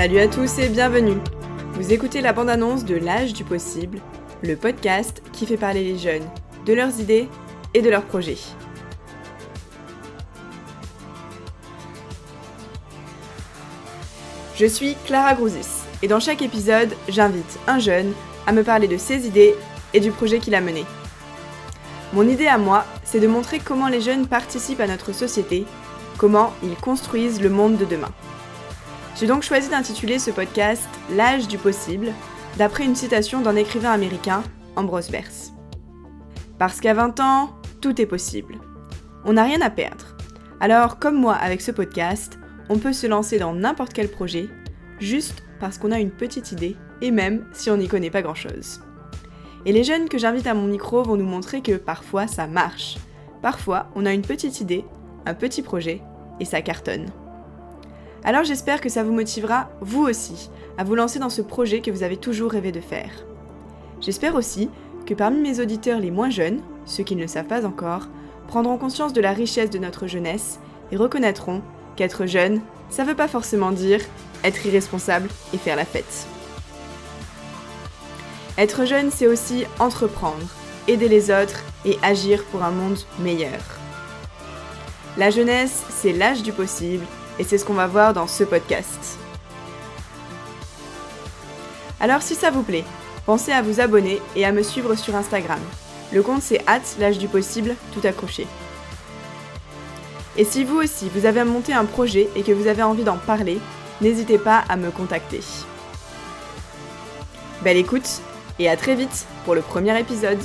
Salut à tous et bienvenue Vous écoutez la bande-annonce de L'âge du possible, le podcast qui fait parler les jeunes, de leurs idées et de leurs projets. Je suis Clara Grouzis et dans chaque épisode, j'invite un jeune à me parler de ses idées et du projet qu'il a mené. Mon idée à moi, c'est de montrer comment les jeunes participent à notre société, comment ils construisent le monde de demain. J'ai donc choisi d'intituler ce podcast L'âge du possible, d'après une citation d'un écrivain américain, Ambrose Bierce. Parce qu'à 20 ans, tout est possible. On n'a rien à perdre. Alors, comme moi avec ce podcast, on peut se lancer dans n'importe quel projet, juste parce qu'on a une petite idée, et même si on n'y connaît pas grand-chose. Et les jeunes que j'invite à mon micro vont nous montrer que parfois ça marche. Parfois, on a une petite idée, un petit projet, et ça cartonne. Alors j'espère que ça vous motivera, vous aussi, à vous lancer dans ce projet que vous avez toujours rêvé de faire. J'espère aussi que parmi mes auditeurs les moins jeunes, ceux qui ne le savent pas encore, prendront conscience de la richesse de notre jeunesse et reconnaîtront qu'être jeune, ça veut pas forcément dire être irresponsable et faire la fête. Être jeune, c'est aussi entreprendre, aider les autres et agir pour un monde meilleur. La jeunesse, c'est l'âge du possible et c'est ce qu'on va voir dans ce podcast. Alors si ça vous plaît, pensez à vous abonner et à me suivre sur Instagram. Le compte c'est hâte l'âge du possible, tout accroché. Et si vous aussi vous avez monté un projet et que vous avez envie d'en parler, n'hésitez pas à me contacter. Belle écoute et à très vite pour le premier épisode.